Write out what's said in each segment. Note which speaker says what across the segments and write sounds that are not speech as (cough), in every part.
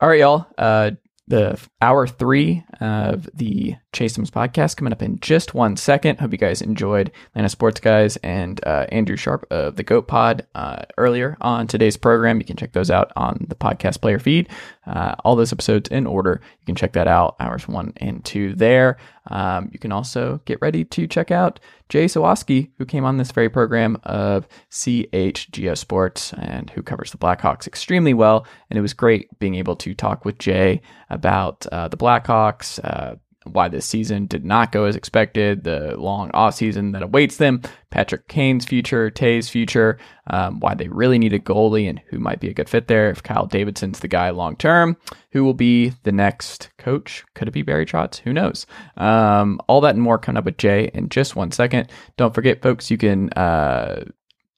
Speaker 1: All right, y'all. Uh, the hour three of the Chase Sims podcast coming up in just one second. Hope you guys enjoyed Atlanta Sports Guys and uh, Andrew Sharp of the Goat Pod uh, earlier on today's program. You can check those out on the podcast player feed. Uh, all those episodes in order. You can check that out, hours one and two there. Um, you can also get ready to check out Jay Zawaski, who came on this very program of CHGO Sports and who covers the Blackhawks extremely well. And it was great being able to talk with Jay about uh, the Blackhawks, uh, why this season did not go as expected, the long off season that awaits them, Patrick Kane's future, Tay's future, um, why they really need a goalie and who might be a good fit there. If Kyle Davidson's the guy long term, who will be the next coach? Could it be Barry Trotz? Who knows? Um, all that and more coming up with Jay in just one second. Don't forget, folks, you can uh,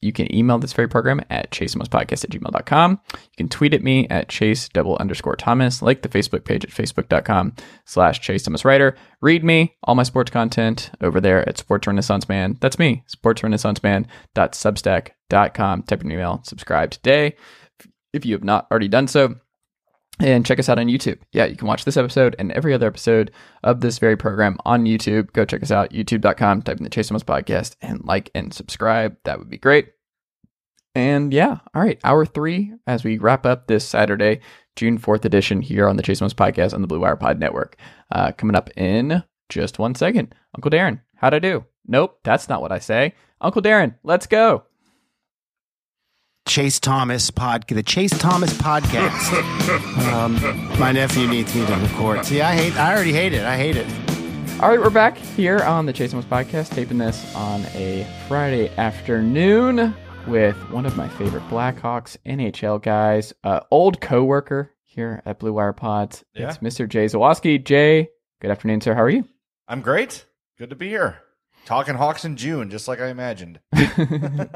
Speaker 1: you can email this very program at chasemospodcast at gmail.com. You can tweet at me at chase double underscore Thomas, like the Facebook page at facebook.com slash chase Thomas Writer. Read me, all my sports content over there at Sports Renaissance Man. That's me, sportsrenaissanceman.substack.com. Type in your email, subscribe today if you have not already done so and check us out on YouTube. Yeah, you can watch this episode and every other episode of this very program on YouTube. Go check us out, youtube.com, type in the Chase Thomas podcast and like and subscribe. That would be great. And yeah, all right, hour three as we wrap up this Saturday, June 4th edition here on the Chase Thomas podcast on the Blue Wire Pod Network. Uh, coming up in just one second. Uncle Darren, how'd I do? Nope, that's not what I say. Uncle Darren, let's go.
Speaker 2: Chase Thomas pod, the Chase Thomas podcast. (laughs) um, my nephew needs me to record. See, I hate. I already hate it. I hate it.
Speaker 1: All right, we're back here on the Chase Thomas podcast, taping this on a Friday afternoon with one of my favorite Blackhawks NHL guys, uh, old coworker here at Blue Wire Pods.
Speaker 3: Yeah.
Speaker 1: It's Mr. Jay Zawaski. Jay, good afternoon, sir. How are you?
Speaker 3: I'm great. Good to be here. Talking Hawks in June, just like I imagined. (laughs) (laughs)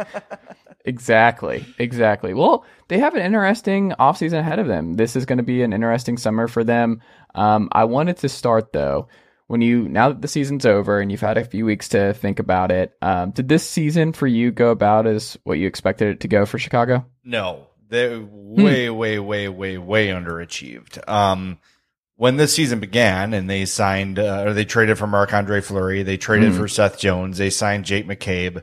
Speaker 1: Exactly. Exactly. Well, they have an interesting offseason ahead of them. This is going to be an interesting summer for them. Um, I wanted to start though. When you now that the season's over and you've had a few weeks to think about it, um, did this season for you go about as what you expected it to go for Chicago?
Speaker 3: No, they're way, way, way, way, way underachieved. Um, when this season began and they signed, uh, or they traded for Marc Andre Fleury, they traded for Seth Jones, they signed Jake McCabe.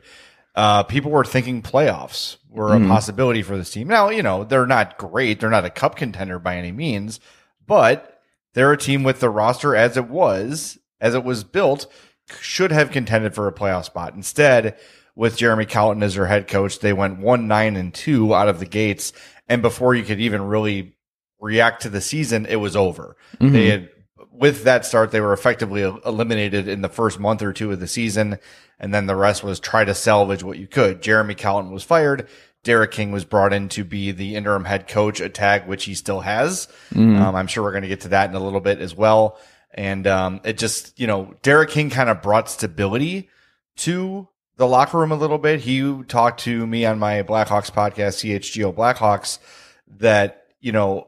Speaker 3: Uh, people were thinking playoffs were a possibility for this team. Now, you know, they're not great. They're not a cup contender by any means, but they're a team with the roster as it was, as it was built, should have contended for a playoff spot. Instead, with Jeremy Colliton as their head coach, they went one nine and two out of the gates. And before you could even really react to the season, it was over. Mm-hmm. They had, with that start, they were effectively eliminated in the first month or two of the season. And then the rest was try to salvage what you could. Jeremy Colliton was fired. Derek King was brought in to be the interim head coach, a tag which he still has. Um, I'm sure we're going to get to that in a little bit as well. And um, it just, you know, Derek King kind of brought stability to the locker room a little bit. He talked to me on my Blackhawks podcast, CHGO Blackhawks, that, you know,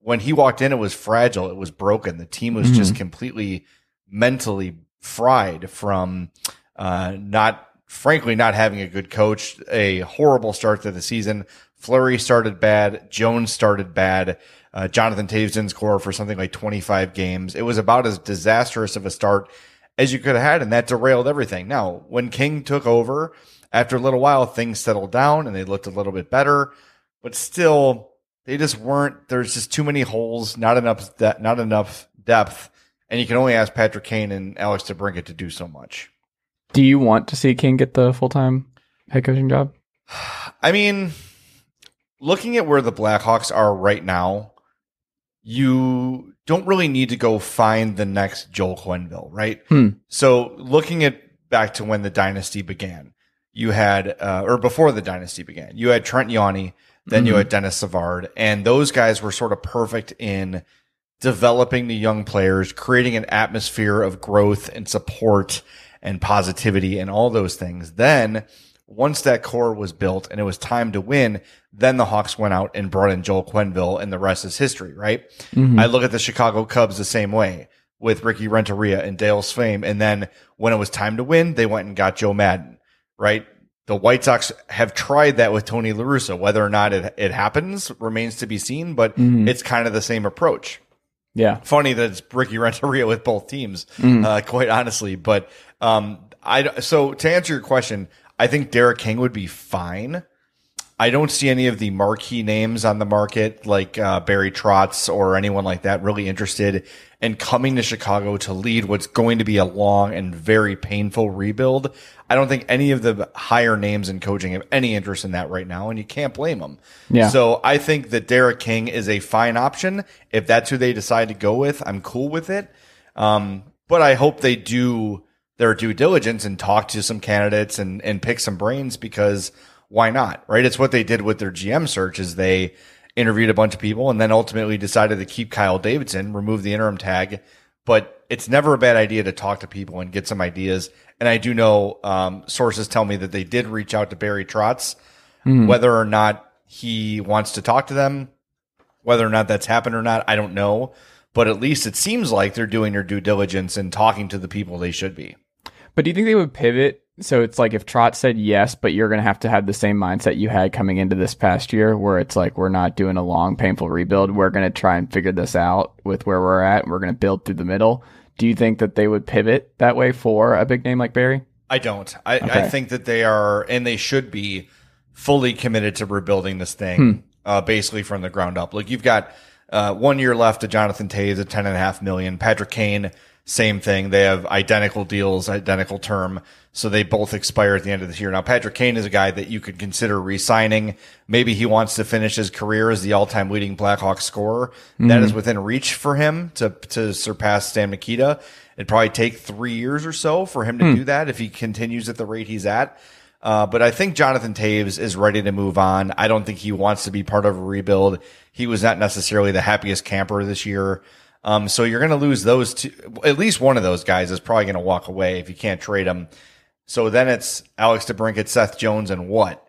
Speaker 3: when he walked in, it was fragile. It was broken. The team was just completely mentally fried from uh, not, frankly, not having a good coach, a horrible start to the season. Fleury started bad. Jones started bad. Uh, Jonathan Toews didn't score for something like 25 games. It was about as disastrous of a start as you could have had, and that derailed everything. Now, when King took over, after a little while, things settled down and they looked a little bit better, but still, they just weren't. There's just too many holes, not enough, de- not enough depth, and you can only ask Patrick Kane and Alex DeBrincat to do so much.
Speaker 1: Do you want to see King get the full time head coaching job?
Speaker 3: I mean, looking at where the Blackhawks are right now, you don't really need to go find the next Joel Quenneville, right?
Speaker 1: Hmm.
Speaker 3: So looking at back to when the dynasty began, you had, uh, or before the dynasty began, you had Trent Yawney, then you had Denis Savard, and those guys were sort of perfect in developing the young players, creating an atmosphere of growth and support and positivity and all those things. Then once that core was built and it was time to win, then the Hawks went out and brought in Joel Quenneville and the rest is history, right? I look at the Chicago Cubs the same way with Ricky Renteria and Dale Sveum. And then when it was time to win, they went and got Joe Maddon, right? the White Sox have tried that with Tony La Russa. Whether or not it, it happens remains to be seen, but it's kind of the same approach.
Speaker 1: Yeah.
Speaker 3: Funny that it's Ricky Renteria with both teams,
Speaker 1: Mm.
Speaker 3: uh, quite honestly. But um, I so to answer your question, I think Derek King would be fine. I don't see any of the marquee names on the market like uh, Barry Trotz or anyone like that really interested in coming to Chicago to lead what's going to be a long and very painful rebuild. I don't think any of the higher names in coaching have any interest in that right now, and you can't blame them.
Speaker 1: Yeah.
Speaker 3: So I think that Derek King is a fine option. If that's who they decide to go with, I'm cool with it. Um, but I hope they do their due diligence and talk to some candidates and, and pick some brains because why not? Right. It's what they did with their GM search is they interviewed a bunch of people and then ultimately decided to keep Kyle Davidson, remove the interim tag. But it's never a bad idea to talk to people and get some ideas. And I do know, um, sources tell me that they did reach out to Barry Trotz, whether or not he wants to talk to them, whether or not that's happened or not, I don't know. But at least it seems like they're doing their due diligence and talking to the people they should be.
Speaker 1: But do you think they would pivot? So it's like if Trotz said yes, but you're going to have to have the same mindset you had coming into this past year, where it's like we're not doing a long, painful rebuild. We're going to try and figure this out with where we're at. And we're going to build through the middle. Do you think that they would pivot that way for a big name like Barry?
Speaker 3: I don't. I, I think that they are, and they should be, fully committed to rebuilding this thing, uh, basically from the ground up. Like you've got uh, one year left to Jonathan Toews at ten and a half million. Patrick Kane, same thing. They have identical deals, identical term, so they both expire at the end of this year. Now Patrick Kane is a guy that you could consider re-signing. Maybe he wants to finish his career as the all-time leading Blackhawks scorer. That is within reach for him to to surpass Stan Mikita. It'd probably take three years or so for him to do that if he continues at the rate he's at. Uh, but I think Jonathan Toews is ready to move on. I don't think he wants to be part of a rebuild. He was not necessarily the happiest camper this year. Um, so you're going to lose those two. At least one of those guys is probably going to walk away if you can't trade him. So then it's Alex DeBrincat, Seth Jones, and what?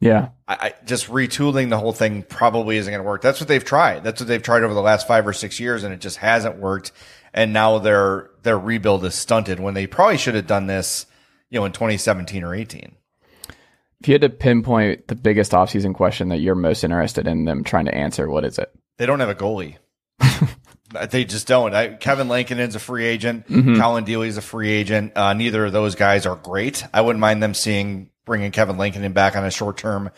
Speaker 1: Yeah.
Speaker 3: I, I just retooling the whole thing probably isn't going to work. That's what they've tried. That's what they've tried over the last five or six years, and it just hasn't worked. And now their their rebuild is stunted when they probably should have done this, you know, in 2017 or 18.
Speaker 1: If you had to pinpoint the biggest offseason question that you're most interested in them trying to answer, what is it?
Speaker 3: They don't have a goalie. They just don't. I, Kevin Lankinen's a free agent. Collin Delia's a free agent. Uh, neither of those guys are great. I wouldn't mind them seeing bringing Kevin Lankinen back on a short term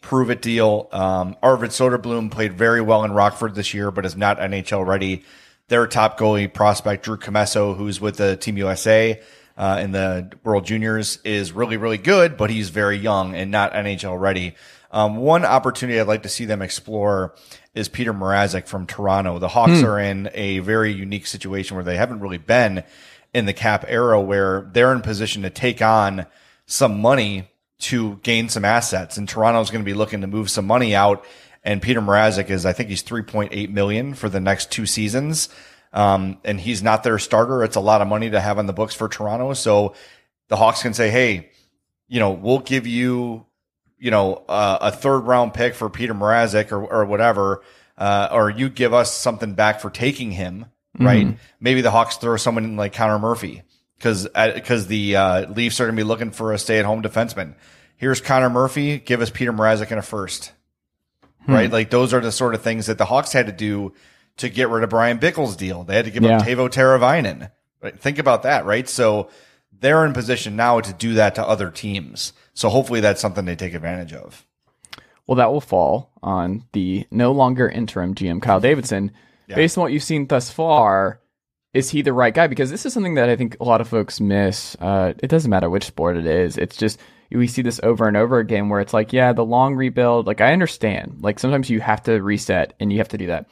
Speaker 3: prove it deal. Um, Arvid Soderblom played very well in Rockford this year, but is not NHL ready. Their top goalie prospect, Drew Commesso, who's with the Team USA uh, in the World Juniors, is really, really good, but he's very young and not NHL ready. Um, one opportunity I'd like to see them explore is Peter Mrazek from Toronto. The Hawks are in a very unique situation where they haven't really been in the cap era where they're in position to take on some money to gain some assets. And Toronto's going to be looking to move some money out. And Peter Mrazek is, I think he's 3.8 million for the next two seasons. Um, and he's not their starter. It's a lot of money to have on the books for Toronto. So the Hawks can say, Hey, you know, we'll give you, you know, uh, a third round pick for Peter Mrazek or, or whatever. Uh, or you give us something back for taking him, right? Maybe the Hawks throw someone like Connor Murphy because because the uh, Leafs are going to be looking for a stay at home defenseman. Here's Connor Murphy. Give us Peter Mrazek in a first, right? Like those are the sort of things that the Hawks had to do to get rid of Bryan Bickell's deal. They had to give up
Speaker 1: Yeah.
Speaker 3: Teuvo Teravainen. Right? Think about that, right? So they're in position now to do that to other teams. So hopefully that's something they take advantage of.
Speaker 1: Well, that will fall on the no longer interim GM Kyle Davidson. Based on what you've seen thus far, is he the right guy? Because this is something that I think a lot of folks miss. Uh, it doesn't matter which sport it is. It's just we see this over and over again where it's like, yeah, the long rebuild. Like I understand. Like sometimes you have to reset and you have to do that,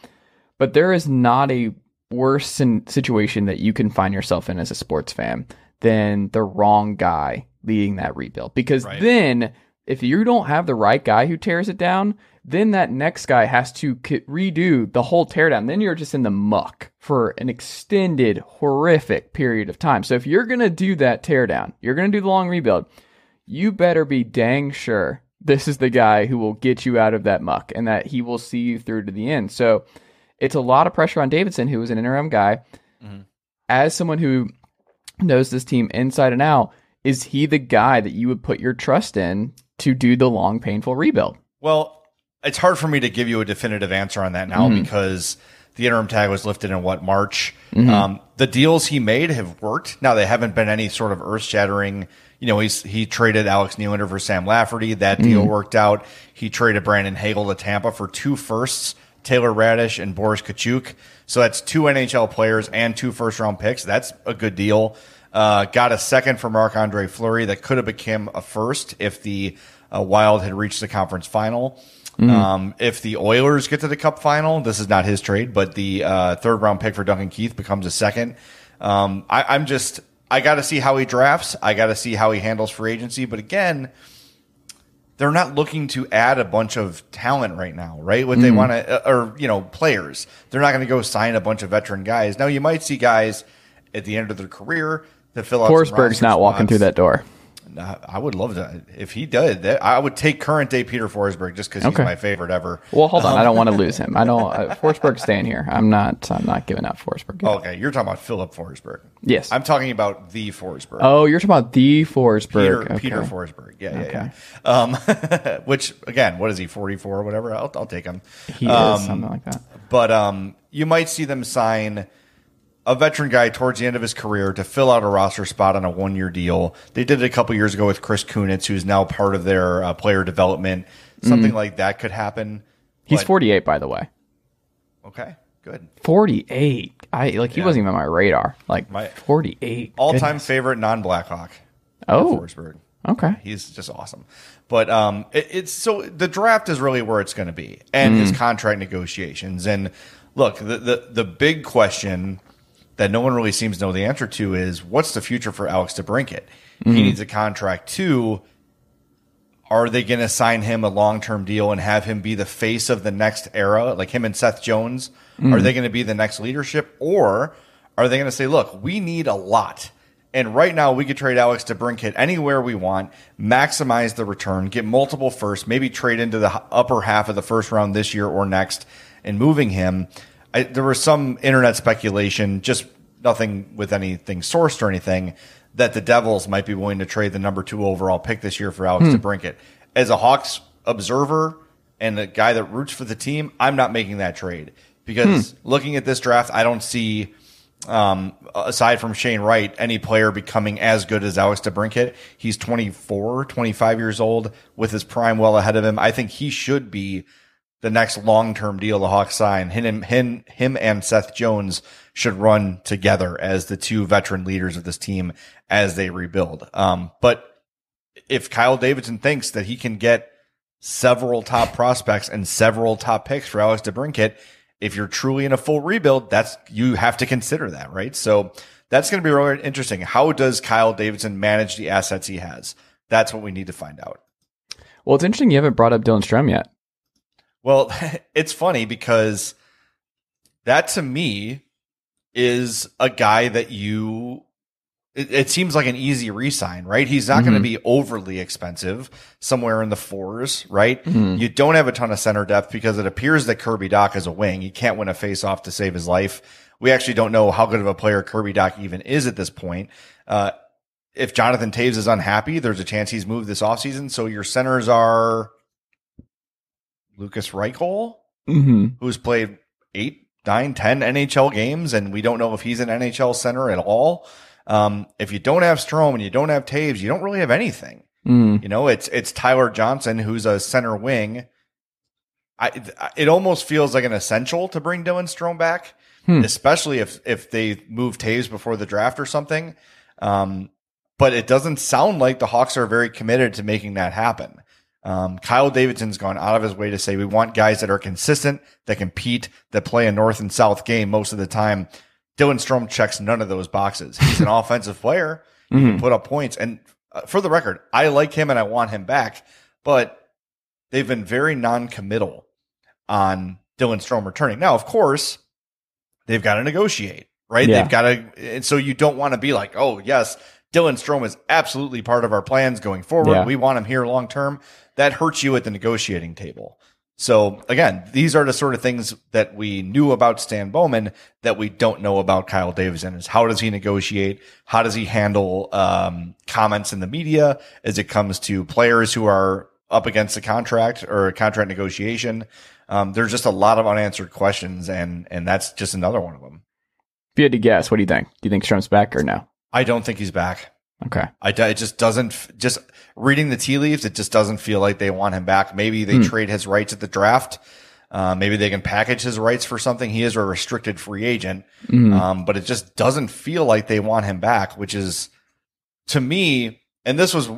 Speaker 1: but there is not a worse situation that you can find yourself in as a sports fan than the wrong guy leading that rebuild. Because
Speaker 3: Right.
Speaker 1: then if you don't have the right guy who tears it down, then that next guy has to redo the whole teardown. Then you're just in the muck for an extended, horrific period of time. So if you're going to do that teardown, you're going to do the long rebuild, you better be dang sure this is the guy who will get you out of that muck and that he will see you through to the end. So it's a lot of pressure on Davidson, who is an interim guy. Mm-hmm. As someone who knows this team inside and out, is he the guy that you would put your trust in to do the long, painful rebuild?
Speaker 3: Well, it's hard for me to give you a definitive answer on that now mm-hmm. because the interim tag was lifted in what March. Mm-hmm. Um, the deals he made have worked. Now they haven't been any sort of earth shattering. You know, he's he traded Alex Nylander for Sam Lafferty. That deal worked out. He traded Brandon Hagel to Tampa for two firsts, Taylor Raddysh and Boris Katchouk. So that's two NHL players and two first round picks. That's a good deal. Uh, got a second for Marc Andre Fleury that could have become a first if the uh, Wild had reached the conference final. Um, if the Oilers get to the Cup final, this is not his trade, but the uh, third round pick for Duncan Keith becomes a second. Um, I, I'm just I got to see how he drafts. I got to see how he handles free agency. But again, they're not looking to add a bunch of talent right now, right? What they mm-hmm. want to, uh, or you know, players. They're not going to go sign a bunch of veteran guys. Now you might see guys at the end of their career that fill out.
Speaker 1: Forsberg's not walking
Speaker 3: spots.
Speaker 1: through that door.
Speaker 3: I would love to if he did. That, I would take current day Peter Forsberg just because he's
Speaker 1: Okay.
Speaker 3: my favorite ever.
Speaker 1: Well, hold on. I don't want to lose him. I don't. Uh, Forsberg's staying here. I'm not. I'm not giving up Forsberg.
Speaker 3: Okay, you're talking about Filip Forsberg.
Speaker 1: Yes.
Speaker 3: I'm talking about the Forsberg.
Speaker 1: oh, you're talking about the
Speaker 3: Peter,
Speaker 1: Forsberg. okay.
Speaker 3: Peter Forsberg. Yeah, yeah,
Speaker 1: Okay.
Speaker 3: yeah. Um, (laughs) which again, what is he? 44 or whatever. I'll, I'll take him.
Speaker 1: He is something like that.
Speaker 3: But um, you might see them sign a veteran guy towards the end of his career to fill out a roster spot on a one year deal. They did it a couple years ago with Chris Kunitz, who's now part of their uh, player development. Something like that could happen.
Speaker 1: He's
Speaker 3: But-
Speaker 1: 48, by the way.
Speaker 3: Okay, good.
Speaker 1: 48. I like. He wasn't even on my radar. Like
Speaker 3: My-
Speaker 1: 48.
Speaker 3: All time favorite non Blackhawk.
Speaker 1: Oh.
Speaker 3: Forsberg.
Speaker 1: Okay.
Speaker 3: He's just awesome. But um, it, it's so the draft is really where it's going to be, and his contract negotiations. And look, the, the the big question that no one really seems to know the answer to is what's the future for Alex DeBrincat? He mm-hmm. needs a contract too. Are they going to sign him a long term deal and have him be the face of the next era, like him and Seth Jones? Are mm-hmm. they going to be the next leadership, or are they going to say, "Look, we need a lot." And right now, we could trade Alex DeBrincat anywhere we want, maximize the return, get multiple first, maybe trade into the upper half of the first round this year or next, and moving him. I, there was some internet speculation, just nothing with anything sourced or anything, that the Devils might be willing to trade the number two overall pick this year for Alex DeBrincat. As a Hawks observer and a guy that roots for the team, I'm not making that trade because looking at this draft, I don't see um, aside from Shane Wright, any player becoming as good as Alex DeBrincat. He's 24, 25 years old with his prime well ahead of him. I think he should be the next long-term deal the Hawks sign. Him, him, him and Seth Jones should run together as the two veteran leaders of this team as they rebuild. Um, but if Kyle Davidson thinks that he can get several top prospects and several top picks for Alex DeBrincat, if you're truly in a full rebuild, that's you have to consider that, right? So that's going to be really interesting. How does Kyle Davidson manage the assets he has? That's what we need to find out.
Speaker 1: Well, it's interesting you haven't brought up Dylan Strome yet.
Speaker 3: Well, (laughs) it's funny because that to me is a guy that you it, it seems like an easy resign, right? He's not going to be overly expensive, somewhere in the fours, right? You don't have a ton of center depth because it appears that Kirby Dach is a wing. He can't win a face off to save his life. We actually don't know how good of a player Kirby Dach even is at this point. Uh, if Jonathan Toews is unhappy, there's a chance he's moved this offseason. So your centers are Lukas Reichel,
Speaker 1: Mm-hmm.
Speaker 3: who's played eight, nine, ten NHL games, and we don't know if he's an NHL center at all. Um, if you don't have Strome and you don't have Toews, you don't really have anything.
Speaker 1: Mm.
Speaker 3: You know, it's it's Tyler Johnson who's a center wing. I it almost feels like an essential to bring Dylan Strome back,
Speaker 1: Hmm.
Speaker 3: especially if if they move Toews before the draft or something. Um, but it doesn't sound like the Hawks are very committed to making that happen. Um, Kyle Davidson's gone out of his way to say we want guys that are consistent, that compete, that play a north and south game most of the time. Dylan Strome checks none of those boxes. He's an (laughs) offensive player. He can put up points. And uh, for the record, I like him and I want him back, but they've been very non-committal on Dylan Strome returning. Now, of course, they've got to negotiate, right?
Speaker 1: Yeah.
Speaker 3: They've got to, and so you don't want to be like, oh, yes, Dylan Strome is absolutely part of our plans going forward.
Speaker 1: Yeah.
Speaker 3: We want him here long term. That hurts you at the negotiating table. So again, these are the sort of things that we knew about Stan Bowman that we don't know about Kyle Davidson is how does he negotiate? How does he handle, um, comments in the media as it comes to players who are up against a contract or a contract negotiation? Um, there's just a lot of unanswered questions and, and that's just another one of them.
Speaker 1: If you had to guess, what do you think? Do you think Strome's back or no?
Speaker 3: I don't think he's back.
Speaker 1: Okay.
Speaker 3: I, it just doesn't, just reading the tea leaves, it just doesn't feel like they want him back. Maybe they
Speaker 1: Hmm.
Speaker 3: trade his rights at the draft. Uh, maybe they can package his rights for something. He is a restricted free agent.
Speaker 1: Mhm.
Speaker 3: Um, but it just doesn't feel like they want him back, which is to me, and this was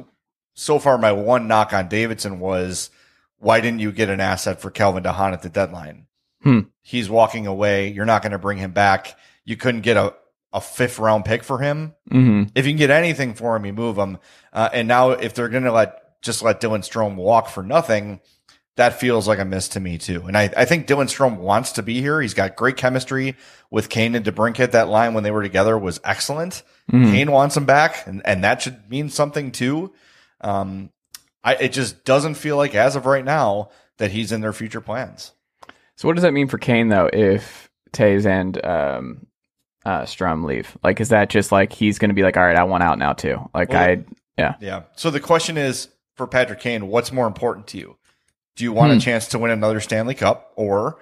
Speaker 3: so far my one knock on Davidson was why didn't you get an asset for Calvin de Haan at the deadline?
Speaker 1: Hmm.
Speaker 3: He's walking away. You're not going to bring him back. You couldn't get a, a fifth round pick for him.
Speaker 1: Mhm.
Speaker 3: If you can get anything for him, you move him. Uh, and now if they're going to let, just let Dylan Strome walk for nothing, that feels like a miss to me too. And I, I think Dylan Strome wants to be here. He's got great chemistry with Kane and DeBrincat. That line when they were together was excellent.
Speaker 1: Mhm.
Speaker 3: Kane wants him back and, and that should mean something too. Um, I, it just doesn't feel like as of right now that he's in their future plans.
Speaker 1: So what does that mean for Kane though if Toews and um uh Strome leave? Like is that just like he's gonna be like, All right, I want out now too. Like
Speaker 3: Well,
Speaker 1: I yeah.
Speaker 3: Yeah. So the question is for Patrick Kane, what's more important to you? Do you want
Speaker 1: Hmm.
Speaker 3: a chance to win another Stanley Cup or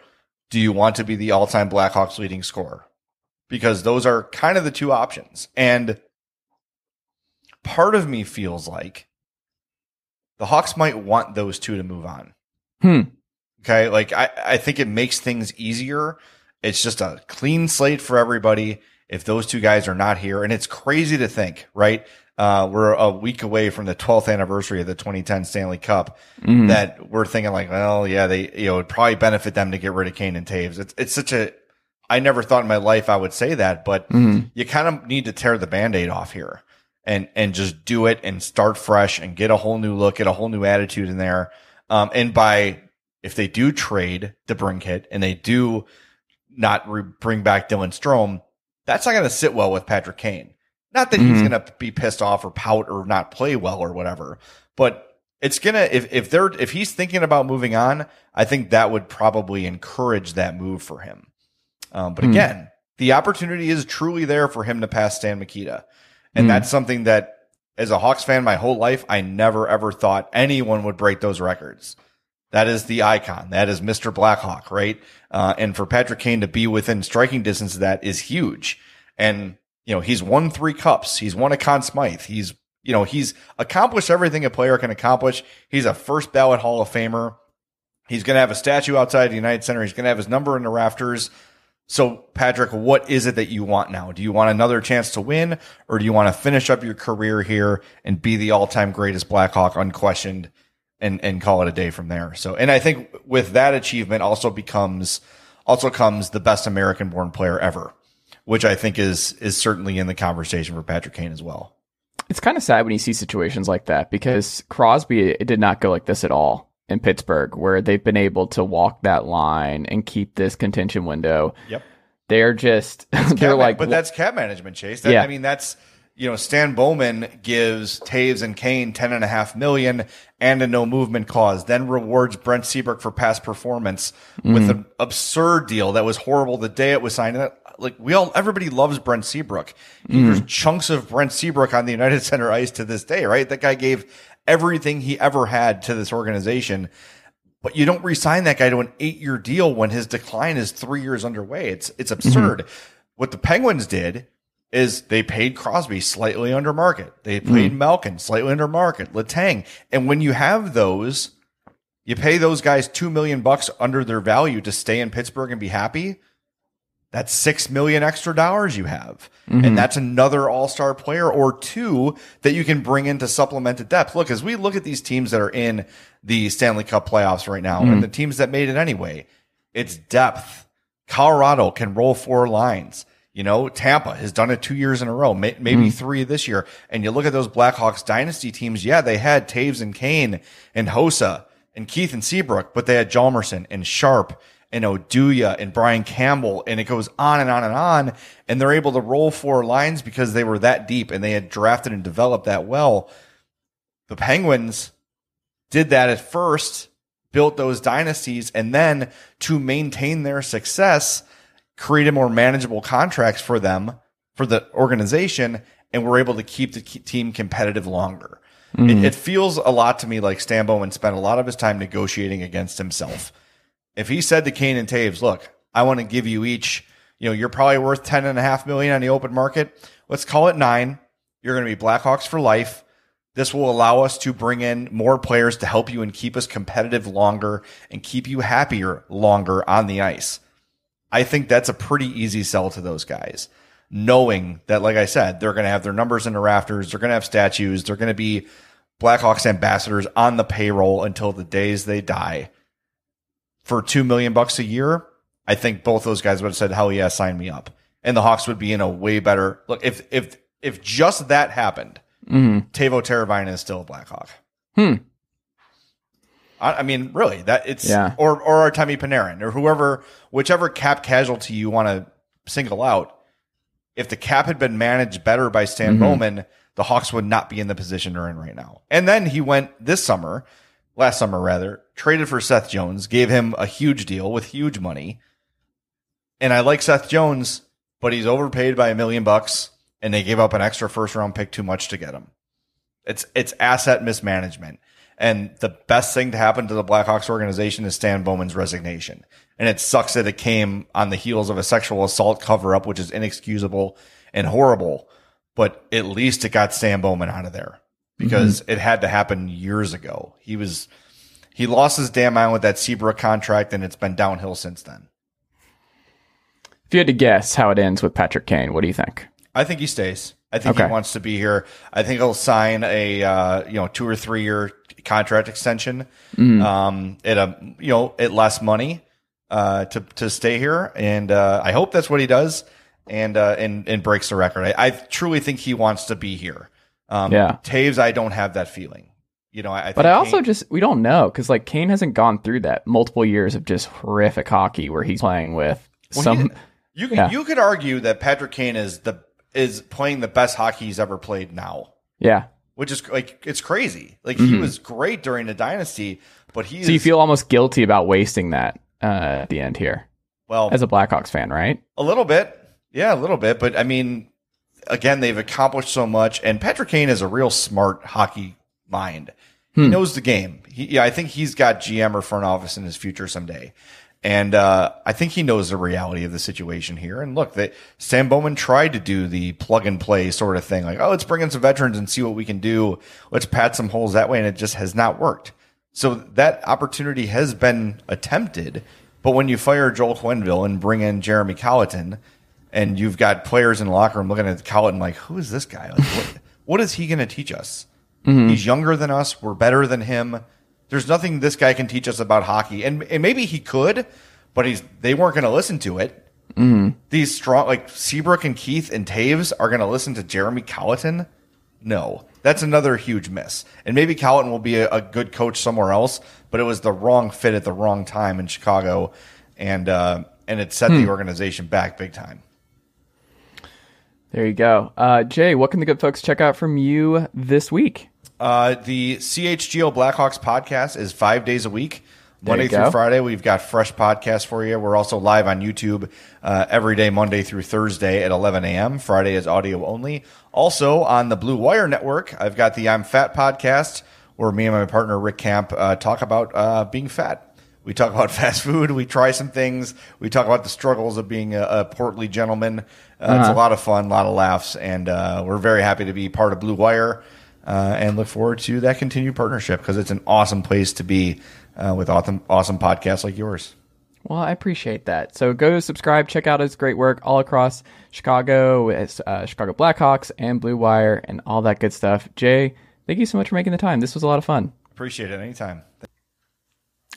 Speaker 3: do you want to be the all-time Blackhawks leading scorer? Because those are kind of the two options. And part of me feels like the Hawks might want those two to move on.
Speaker 1: Hmm.
Speaker 3: Okay. Like I, I think it makes things easier. It's just a clean slate for everybody if those two guys are not here. And it's crazy to think, right? Uh, we're a week away from the 12th anniversary of the 2010 Stanley Cup
Speaker 1: Mhm.
Speaker 3: that we're thinking like, well, yeah, they, you know, it'd probably benefit them to get rid of Kane and Toews. It's, it's such a, I never thought in my life I would say that, but
Speaker 1: Mhm.
Speaker 3: you kind of need to tear the band-aid off here and and just do it and start fresh and get a whole new look, get a whole new attitude in there. Um, and by if they do trade DeBrincat and they do not re- bring back Dylan Strome, that's not going to sit well with Patrick Kane. Not that he's
Speaker 1: Mhm.
Speaker 3: going to be pissed off or pout or not play well or whatever, but it's gonna if if they're if he's thinking about moving on, I think that would probably encourage that move for him. Um, but
Speaker 1: Hmm.
Speaker 3: again, the opportunity is truly there for him to pass Stan Mikita. And
Speaker 1: Hmm.
Speaker 3: that's something that as a Hawks fan my whole life, I never ever thought anyone would break those records. That is the icon. That is Mr. Blackhawk, right? Uh, and for Patrick Kane to be within striking distance of that is huge. And, you know, he's won three cups. He's won a Conn Smythe. He's, you know, he's accomplished everything a player can accomplish. He's a first ballot Hall of Famer. He's going to have a statue outside the United Center. He's going to have his number in the rafters. So, Patrick, what is it that you want now? Do you want another chance to win or do you want to finish up your career here and be the all time greatest Blackhawk unquestioned and, and call it a day from there? So, and I think with that achievement also becomes, also comes the best American born player ever, which I think is, is certainly in the conversation for Patrick Kane as well.
Speaker 1: It's kind of sad when you see situations like that because Crosby it did not go like this at all in Pittsburgh, where they've been able to walk that line and keep this contention window.
Speaker 3: Yep.
Speaker 1: They're just (laughs) they're like
Speaker 3: but that's cap management, Chase. That,
Speaker 1: Yeah.
Speaker 3: I mean, that's you know, Stan Bowman gives Toews and Kane ten and a half million and a no movement clause, then rewards Brent Seabrook for past performance with mm-hmm. an absurd deal that was horrible the day it was signed. And that- Like we all, everybody loves Brent Seabrook. There's mm-hmm. chunks of Brent Seabrook on the United Center ice to this day, right? That guy gave everything he ever had to this organization. But you don't re-sign that guy to an eight-year deal when his decline is three years underway. It's it's mm-hmm. absurd. What the Penguins did is they paid Crosby slightly under market. They paid hmm. Malkin slightly under market, Letang. And when you have those, you pay those guys two million bucks under their value to stay in Pittsburgh and be happy. That's six million extra dollars you have. And mm-hmm. that's another all-star player or two that you can bring in to supplement the depth. Look, as we look at these teams that are in the Stanley Cup playoffs right now and hmm. the teams that made it anyway, it's depth. Colorado can roll four lines. You know, Tampa has done it two years in a row, may, maybe mm-hmm. three this year. And you look at those Blackhawks dynasty teams. Yeah, they had Toews and Kane and Hossa and Keith and Seabrook, but they had Hjalmarsson and Sharp and Oduya and Brian Campbell. And it goes on and on and on. And they're able to roll four lines because they were that deep and they had drafted and developed that well. The Penguins did that at first, built those dynasties and then to maintain their success, created more manageable contracts for them, for the organization, and were able to keep the team competitive longer. It, mm-hmm. it, feels a lot to me like Stan Bowman spent a lot of his time negotiating against himself. If he said to Kane and Toews, look, I want to give you each, you know, you're probably worth 10 and a half million on the open market. Let's call it nine. You're going to be Blackhawks for life. This will allow us to bring in more players to help you and keep us competitive longer and keep you happier longer on the ice. I think that's a pretty easy sell to those guys knowing that, like I said, they're going to have their numbers in the rafters, they're going to have statues, they're going to be Blackhawks ambassadors on the payroll until the days they die. For two million bucks a year, I think both those guys would have said, "Hell yeah, sign me up." And the Hawks would be in a way better look if if if just that happened. Mm-hmm. Teuvo Teravainen is still a Blackhawk.
Speaker 1: Hmm.
Speaker 3: I, I mean, really, that it's yeah. or or Artemi Panarin or whoever, whichever cap casualty you want to single out if the cap had been managed better by Stan mm-hmm. Bowman, the Hawks would not be in the position they're in right now. And then he went this summer, last summer rather, traded for Seth Jones, gave him a huge deal with huge money. And I like Seth Jones, but he's overpaid by a million bucks and they gave up an extra first round pick too much to get him. It's it's asset mismanagement. And the best thing to happen to the Blackhawks organization is Stan Bowman's resignation. And it sucks that it came on the heels of a sexual assault cover up, which is inexcusable and horrible. But at least it got Stan Bowman out of there because mm-hmm. it had to happen years ago. He was, he lost his damn mind with that Seabrook contract and it's been downhill since then.
Speaker 1: If you had to guess how it ends with Patrick Kane, what do you think?
Speaker 3: I think he stays. I think okay. he wants to be here. I think he'll sign a uh, you know two or three year contract extension mm. um, at a you know at less money uh, to to stay here, and uh, I hope that's what he does, and uh, and and breaks the record. I, I, truly think he wants to be here. Um, yeah, Toews, I don't have that feeling. You know, I,
Speaker 1: but I also Kane, just we don't know because like Kane hasn't gone through that multiple years of just horrific hockey where he's playing with well, some. He,
Speaker 3: you yeah. you could argue that Patrick Kane is the is playing the best hockey he's ever played now.
Speaker 1: Yeah.
Speaker 3: Which is like it's crazy. Like mm-hmm. he was great during the dynasty, but he
Speaker 1: So you feel almost guilty about wasting that uh, at the end here.
Speaker 3: Well,
Speaker 1: as a Blackhawks fan, right?
Speaker 3: A little bit. Yeah, a little bit, but I mean again, they've accomplished so much and Patrick Kane is a real smart hockey mind. He hmm. knows the game. He, yeah, I think he's got GM or front office in his future someday. And uh, I think he knows the reality of the situation here. And look, that Stan Bowman tried to do the plug and play sort of thing, like, oh, let's bring in some veterans and see what we can do. Let's pat some holes that way, and it just has not worked. So that opportunity has been attempted, but when you fire Joel Quenneville and bring in Jeremy Colliton, and you've got players in the locker room looking at Colliton like, who is this guy? Like, what, what is he going to teach us? Mm-hmm. He's younger than us. We're better than him there's nothing this guy can teach us about hockey, and, and maybe he could, but he's they weren't going to listen to it. Mm-hmm. These strong like Seabrook and Keith and Toews are going to listen to Jeremy Colliton. No, that's another huge miss. And maybe Colliton will be a, a, good coach somewhere else, but it was the wrong fit at the wrong time in Chicago, and uh, and it set hmm. the organization back big time.
Speaker 1: There you go, uh, Jay. What can the good folks check out from you this week?
Speaker 3: Uh, the CHGO Blackhawks podcast is five days a week. Monday through. Friday, we've got fresh podcasts for you. We're also live on YouTube uh, every day, Monday through Thursday at 11 a.m. Friday is audio only. Also on the Blue Wire Network, I've got the I'm Fat podcast, where me and my partner Rick Camp uh, talk about uh, being fat. We talk about (laughs) fast food. We try some things. We talk about the struggles of being a, a portly gentleman. Uh, uh-huh. It's a lot of fun, a lot of laughs, and uh, we're very happy to be part of Blue Wire uh, and look forward to that continued partnership because it's an awesome place to be uh, with awesome, awesome podcasts like yours.
Speaker 1: Well, I appreciate that. So go subscribe, check out his great work all across Chicago with uh, Chicago Blackhawks and Blue Wire and all that good stuff. Jay, thank you so much for making the time. This was a lot of fun.
Speaker 3: Appreciate it. Anytime.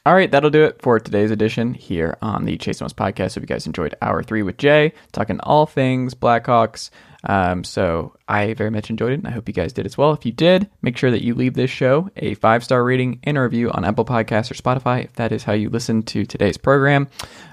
Speaker 1: All right, that'll do it for today's edition here on the Chase Thomas podcast. Hope you guys enjoyed hour three with Jay, talking all things Blackhawks. Um, so I very much enjoyed it, and I hope you guys did as well. If you did, make sure that you leave this show a five star rating and a review on Apple Podcasts or Spotify if that is how you listen to today's program.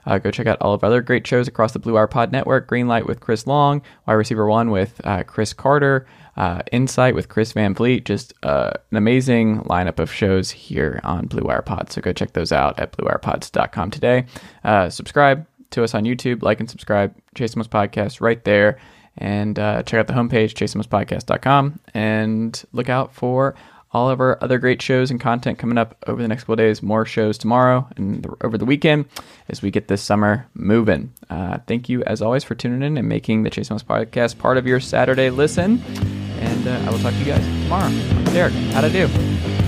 Speaker 1: Uh, go check out all of our other great shows across the Blue Wire Pod Network Greenlight with Chris Long, Wide Receiver One with uh, Cris Carter. uh, Insight with Chris Van Vliet. Just uh, an amazing lineup of shows here on Blue Wire Pod. So go check those out at bluewirepods.com today. Uh, subscribe to us on YouTube, like and subscribe. Chase Most Podcast right there. And uh, check out the homepage, chasethomaspodcast.com, and look out for all of our other great shows and content coming up over the next couple days. More shows tomorrow and over the weekend as we get this summer moving. Uh, thank you, as always, for tuning in and making the Chase Thomas podcast part of your Saturday listen. And uh, I will talk to you guys tomorrow. Derek, how to do?